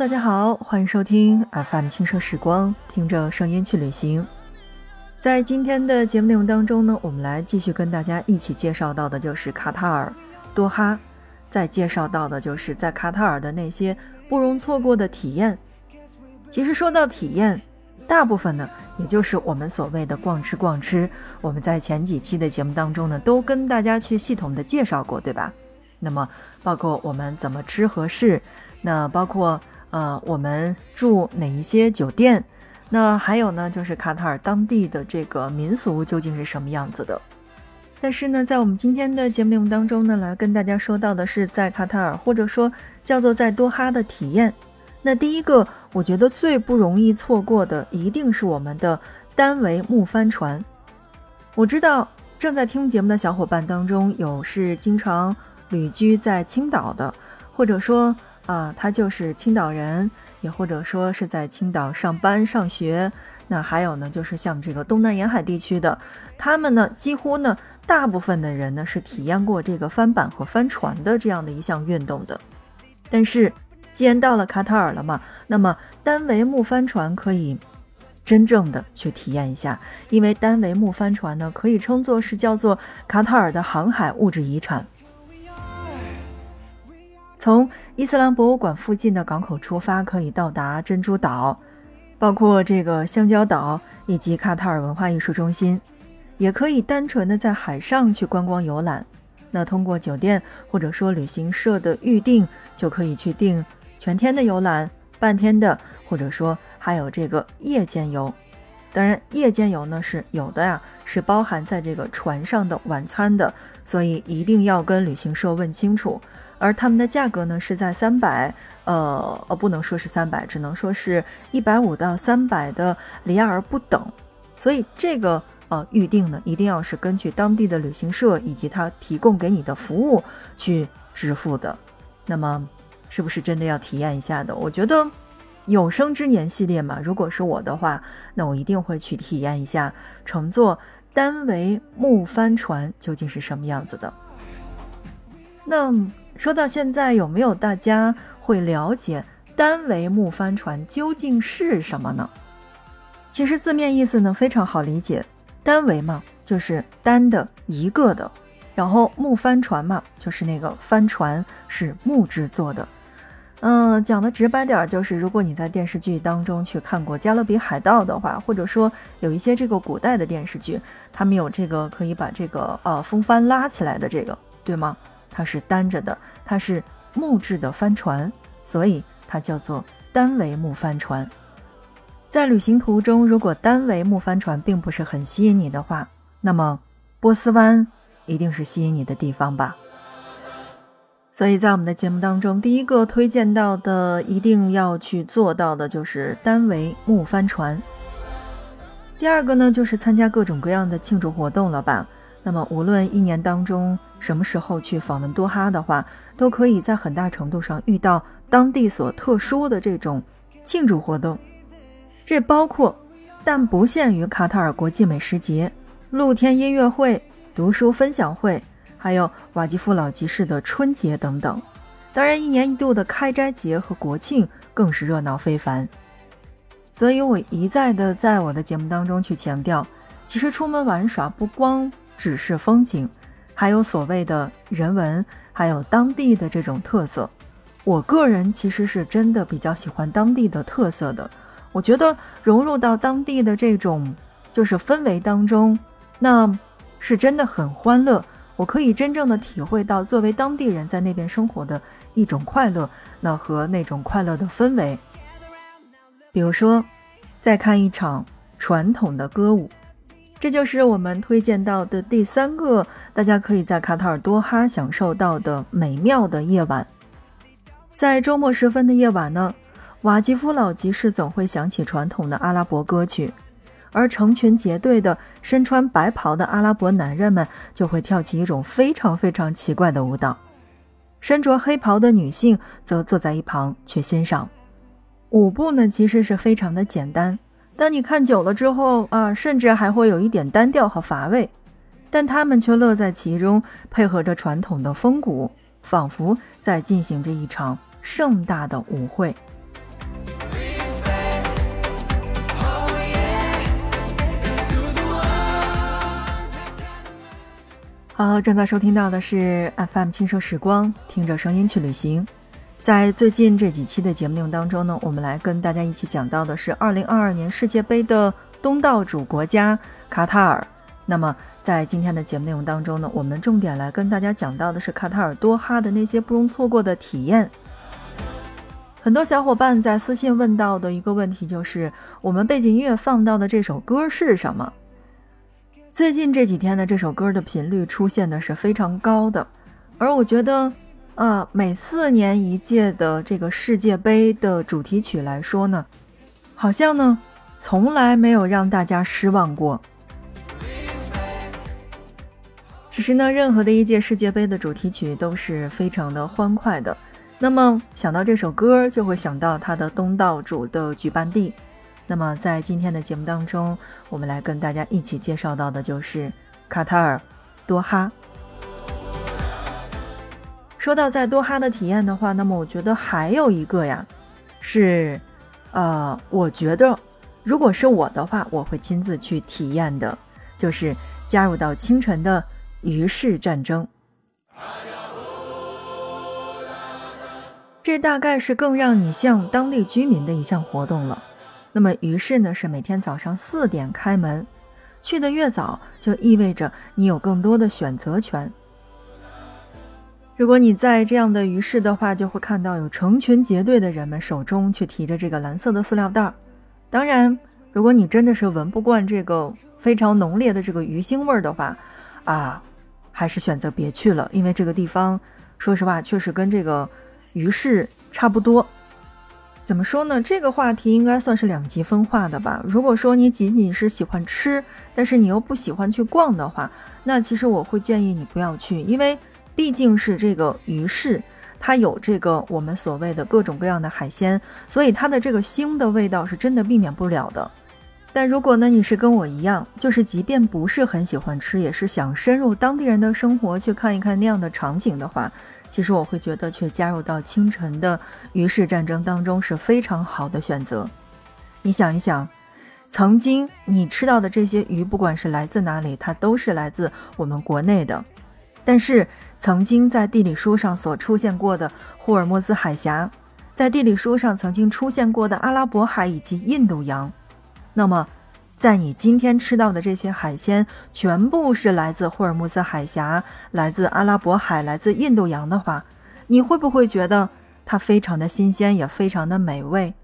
大家好，欢迎收听 FM 轻奢时光，听着声音去旅行。在今天的节目内容当中呢，我们来继续跟大家一起介绍到的就是卡塔尔多哈，再介绍到的就是在卡塔尔的那些不容错过的体验。其实说到体验，大部分呢，也就是我们所谓的逛吃逛吃。我们在前几期的节目当中呢，都跟大家去系统的介绍过，对吧？那么包括我们怎么吃合适，那包括呃我们住哪一些酒店。那还有呢，就是卡塔尔当地的这个民俗究竟是什么样子的？但是呢，在我们今天的节目内容当中呢，来跟大家说到的是在卡塔尔或者说叫做在多哈的体验。那第一个，我觉得最不容易错过的，一定是我们的单桅木帆船。我知道正在听节目的小伙伴当中，有是经常旅居在青岛的，或者说啊，他就是青岛人。也或者说是在青岛上班上学，那还有呢，就是像这个东南沿海地区的，他们呢，几乎呢，大部分的人呢是体验过这个帆板和帆船的这样的一项运动的。但是，既然到了卡塔尔了嘛，那么单桅木帆船可以真正的去体验一下，因为单桅木帆船呢，可以称作是叫做卡塔尔的航海物质遗产。从伊斯兰博物馆附近的港口出发，可以到达珍珠岛，包括这个香蕉岛以及卡塔尔文化艺术中心，也可以单纯的在海上去观光游览。那通过酒店或者说旅行社的预订，就可以去订全天的游览、半天的，或者说还有这个夜间游。当然，夜间游呢是有的呀，是包含在这个船上的晚餐的，所以一定要跟旅行社问清楚。而他们的价格呢是在三百，呃呃，不能说是三百，只能说是一百五到三百的里亚尔不等。所以这个呃预定呢，一定要是根据当地的旅行社以及他提供给你的服务去支付的。那么，是不是真的要体验一下的？我觉得有生之年系列嘛，如果是我的话，那我一定会去体验一下乘坐单桅木帆船究竟是什么样子的。那。说到现在，有没有大家会了解单桅木帆船究竟是什么呢？其实字面意思呢非常好理解，单桅嘛就是单的一个的，然后木帆船嘛就是那个帆船是木质做的。嗯，讲的直白点儿就是，如果你在电视剧当中去看过《加勒比海盗》的话，或者说有一些这个古代的电视剧，他们有这个可以把这个呃风帆拉起来的这个，对吗？它是单着的，它是木质的帆船，所以它叫做单桅木帆船。在旅行途中，如果单桅木帆船并不是很吸引你的话，那么波斯湾一定是吸引你的地方吧。所以在我们的节目当中，第一个推荐到的一定要去做到的就是单桅木帆船。第二个呢，就是参加各种各样的庆祝活动了吧。那么无论一年当中，什么时候去访问多哈的话，都可以在很大程度上遇到当地所特殊的这种庆祝活动。这包括，但不限于卡塔尔国际美食节、露天音乐会、读书分享会，还有瓦吉夫老集市的春节等等。当然，一年一度的开斋节和国庆更是热闹非凡。所以我一再的在我的节目当中去强调，其实出门玩耍不光只是风景。还有所谓的人文，还有当地的这种特色。我个人其实是真的比较喜欢当地的特色的。我觉得融入到当地的这种就是氛围当中，那是真的很欢乐。我可以真正的体会到作为当地人在那边生活的一种快乐，那和那种快乐的氛围。比如说，再看一场传统的歌舞。这就是我们推荐到的第三个，大家可以在卡塔尔多哈享受到的美妙的夜晚。在周末时分的夜晚呢，瓦吉夫老集市总会响起传统的阿拉伯歌曲，而成群结队的身穿白袍的阿拉伯男人们就会跳起一种非常非常奇怪的舞蹈，身着黑袍的女性则坐在一旁去欣赏。舞步呢，其实是非常的简单。当你看久了之后啊，甚至还会有一点单调和乏味，但他们却乐在其中，配合着传统的风骨，仿佛在进行着一场盛大的舞会。好，正在收听到的是 FM 轻奢时光，听着声音去旅行。在最近这几期的节目内容当中呢，我们来跟大家一起讲到的是2022年世界杯的东道主国家卡塔尔。那么在今天的节目内容当中呢，我们重点来跟大家讲到的是卡塔尔多哈的那些不容错过的体验。很多小伙伴在私信问到的一个问题就是，我们背景音乐放到的这首歌是什么？最近这几天呢，这首歌的频率出现的是非常高的，而我觉得，啊，每四年一届的这个世界杯的主题曲来说呢，好像呢，从来没有让大家失望过。其实呢，任何的一届世界杯的主题曲都是非常的欢快的，那么想到这首歌，就会想到它的东道主的举办地。那么，在今天的节目当中，我们来跟大家一起介绍到的就是卡塔尔多哈。说到在多哈的体验的话，那么我觉得还有一个呀，是，呃，我觉得如果是我的话，我会亲自去体验的，就是加入到清晨的鱼市战争。这大概是更让你像当地居民的一项活动了。那么，于是呢，是每天早上四点开门，去的越早，就意味着你有更多的选择权。如果你在这样的鱼市的话，就会看到有成群结队的人们手中却提着这个蓝色的塑料袋儿。当然，如果你真的是闻不惯这个非常浓烈的这个鱼腥味儿的话，啊，还是选择别去了，因为这个地方，说实话，确实跟这个鱼市差不多。怎么说呢？这个话题应该算是两极分化的吧。如果说你仅仅是喜欢吃，但是你又不喜欢去逛的话，那其实我会建议你不要去，因为毕竟是这个鱼市，它有这个我们所谓的各种各样的海鲜，所以它的这个腥的味道是真的避免不了的。但如果呢，你是跟我一样，就是即便不是很喜欢吃，也是想深入当地人的生活去看一看那样的场景的话。其实我会觉得，去加入到清晨的鱼市战争当中是非常好的选择。你想一想，曾经你吃到的这些鱼，不管是来自哪里，它都是来自我们国内的。但是，曾经在地理书上所出现过的霍尔木兹海峡，在地理书上曾经出现过的阿拉伯海以及印度洋，那么。在你今天吃到的这些海鲜，全部是来自霍尔木兹海峡、来自阿拉伯海、来自印度洋的话，你会不会觉得它非常的新鲜，也非常的美味？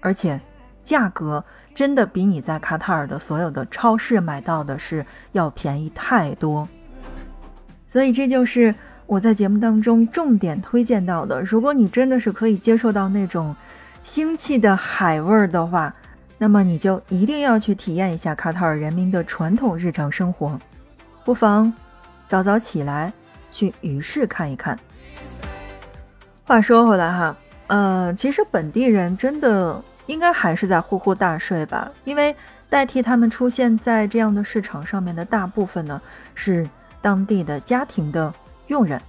而且，价格真的比你在卡塔尔的所有的超市买到的是要便宜太多。所以，这就是我在节目当中重点推荐到的。如果你真的是可以接受到那种腥气的海味儿的话，那么你就一定要去体验一下卡塔尔人民的传统日常生活，不妨早早起来去鱼市看一看。话说回来哈，呃，其实本地人真的应该还是在呼呼大睡吧，因为代替他们出现在这样的市场上面的大部分呢是当地的家庭的佣人。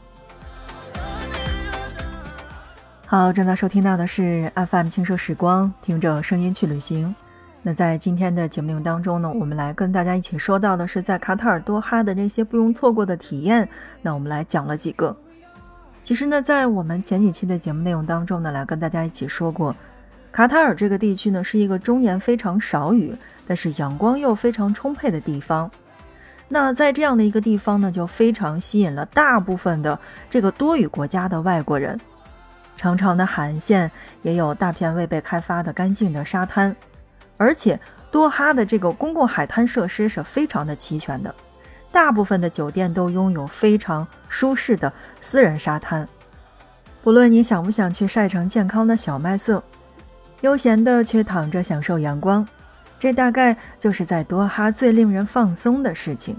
好，正在收听到的是 FM 轻奢时光，听着声音去旅行。那在今天的节目内容当中呢，我们来跟大家一起说到的是在卡塔尔多哈的那些不容错过的体验。那我们来讲了几个。其实呢，在我们前几期的节目内容当中呢，来跟大家一起说过，卡塔尔这个地区呢是一个终年非常少雨，但是阳光又非常充沛的地方。那在这样的一个地方呢，就非常吸引了大部分的这个多语国家的外国人。长长的海岸线也有大片未被开发的干净的沙滩，而且多哈的这个公共海滩设施是非常的齐全的，大部分的酒店都拥有非常舒适的私人沙滩。不论你想不想去晒成健康的小麦色，悠闲的去躺着享受阳光，这大概就是在多哈最令人放松的事情。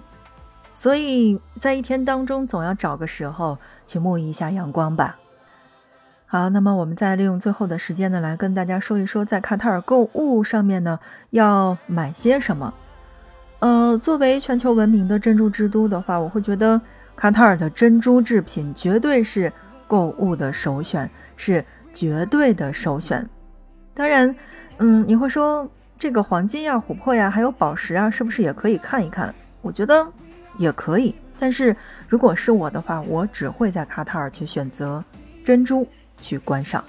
所以在一天当中，总要找个时候去沐浴一下阳光吧。好，那么我们再利用最后的时间呢，来跟大家说一说，在卡塔尔购物上面呢，要买些什么。呃，作为全球闻名的珍珠之都的话，我会觉得卡塔尔的珍珠制品绝对是购物的首选，是绝对的首选。当然，嗯，你会说这个黄金呀、琥珀呀，还有宝石啊，是不是也可以看一看？我觉得也可以，但是如果是我的话，我只会在卡塔尔去选择珍珠去观赏。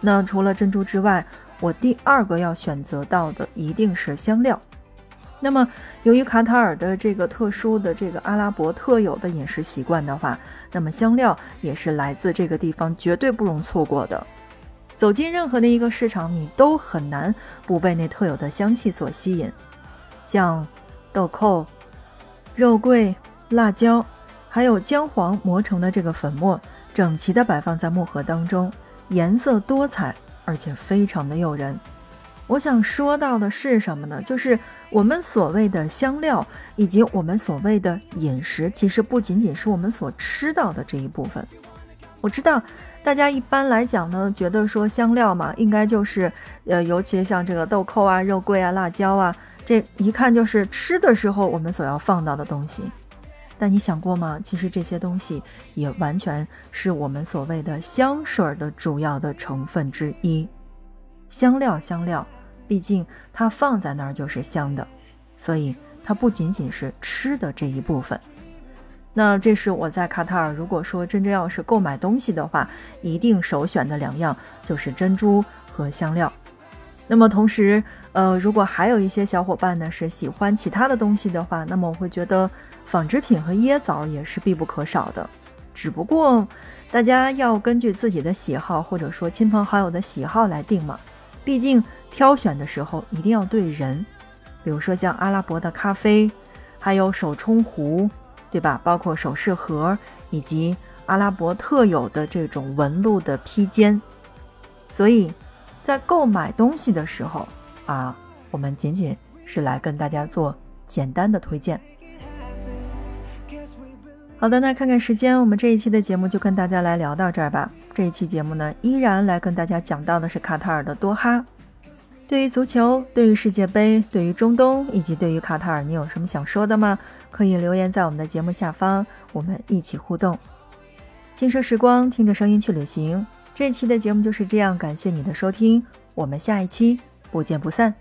那除了珍珠之外，我第二个要选择到的一定是香料。那么，由于卡塔尔的这个特殊的这个阿拉伯特有的饮食习惯的话，那么香料也是来自这个地方绝对不容错过的。走进任何的一个市场，你都很难不被那特有的香气所吸引，像豆蔻、肉桂、辣椒，还有姜黄磨成的这个粉末，整齐地摆放在木盒当中，颜色多彩，而且非常的诱人。我想说到的是什么呢？就是我们所谓的香料，以及我们所谓的饮食，其实不仅仅是我们所吃到的这一部分。我知道大家一般来讲呢，觉得说香料嘛，应该就是，呃，尤其像这个豆蔻啊、肉桂啊、辣椒啊，这一看就是吃的时候我们所要放到的东西。但你想过吗？其实这些东西也完全是我们所谓的香水的主要的成分之一。香料，香料。毕竟它放在那儿就是香的，所以它不仅仅是吃的这一部分。那这是我在卡塔尔，如果说真正要是购买东西的话，一定首选的两样就是珍珠和香料。那么同时，呃，如果还有一些小伙伴呢是喜欢其他的东西的话，那么我会觉得纺织品和椰枣也是必不可少的。只不过大家要根据自己的喜好或者说亲朋好友的喜好来定嘛，毕竟。挑选的时候一定要对人，比如说像阿拉伯的咖啡，还有手冲壶，对吧？包括首饰盒，以及阿拉伯特有的这种纹路的披肩。所以，在购买东西的时候啊，我们仅仅是来跟大家做简单的推荐。好的，那看看时间，我们这一期的节目就跟大家来聊到这儿吧。这一期节目呢，依然来跟大家讲到的是卡塔尔的多哈。对于足球，对于世界杯，对于中东，以及对于卡塔尔，你有什么想说的吗？可以留言在我们的节目下方，我们一起互动。轻奢时光，听着声音去旅行。这期的节目就是这样，感谢你的收听，我们下一期不见不散。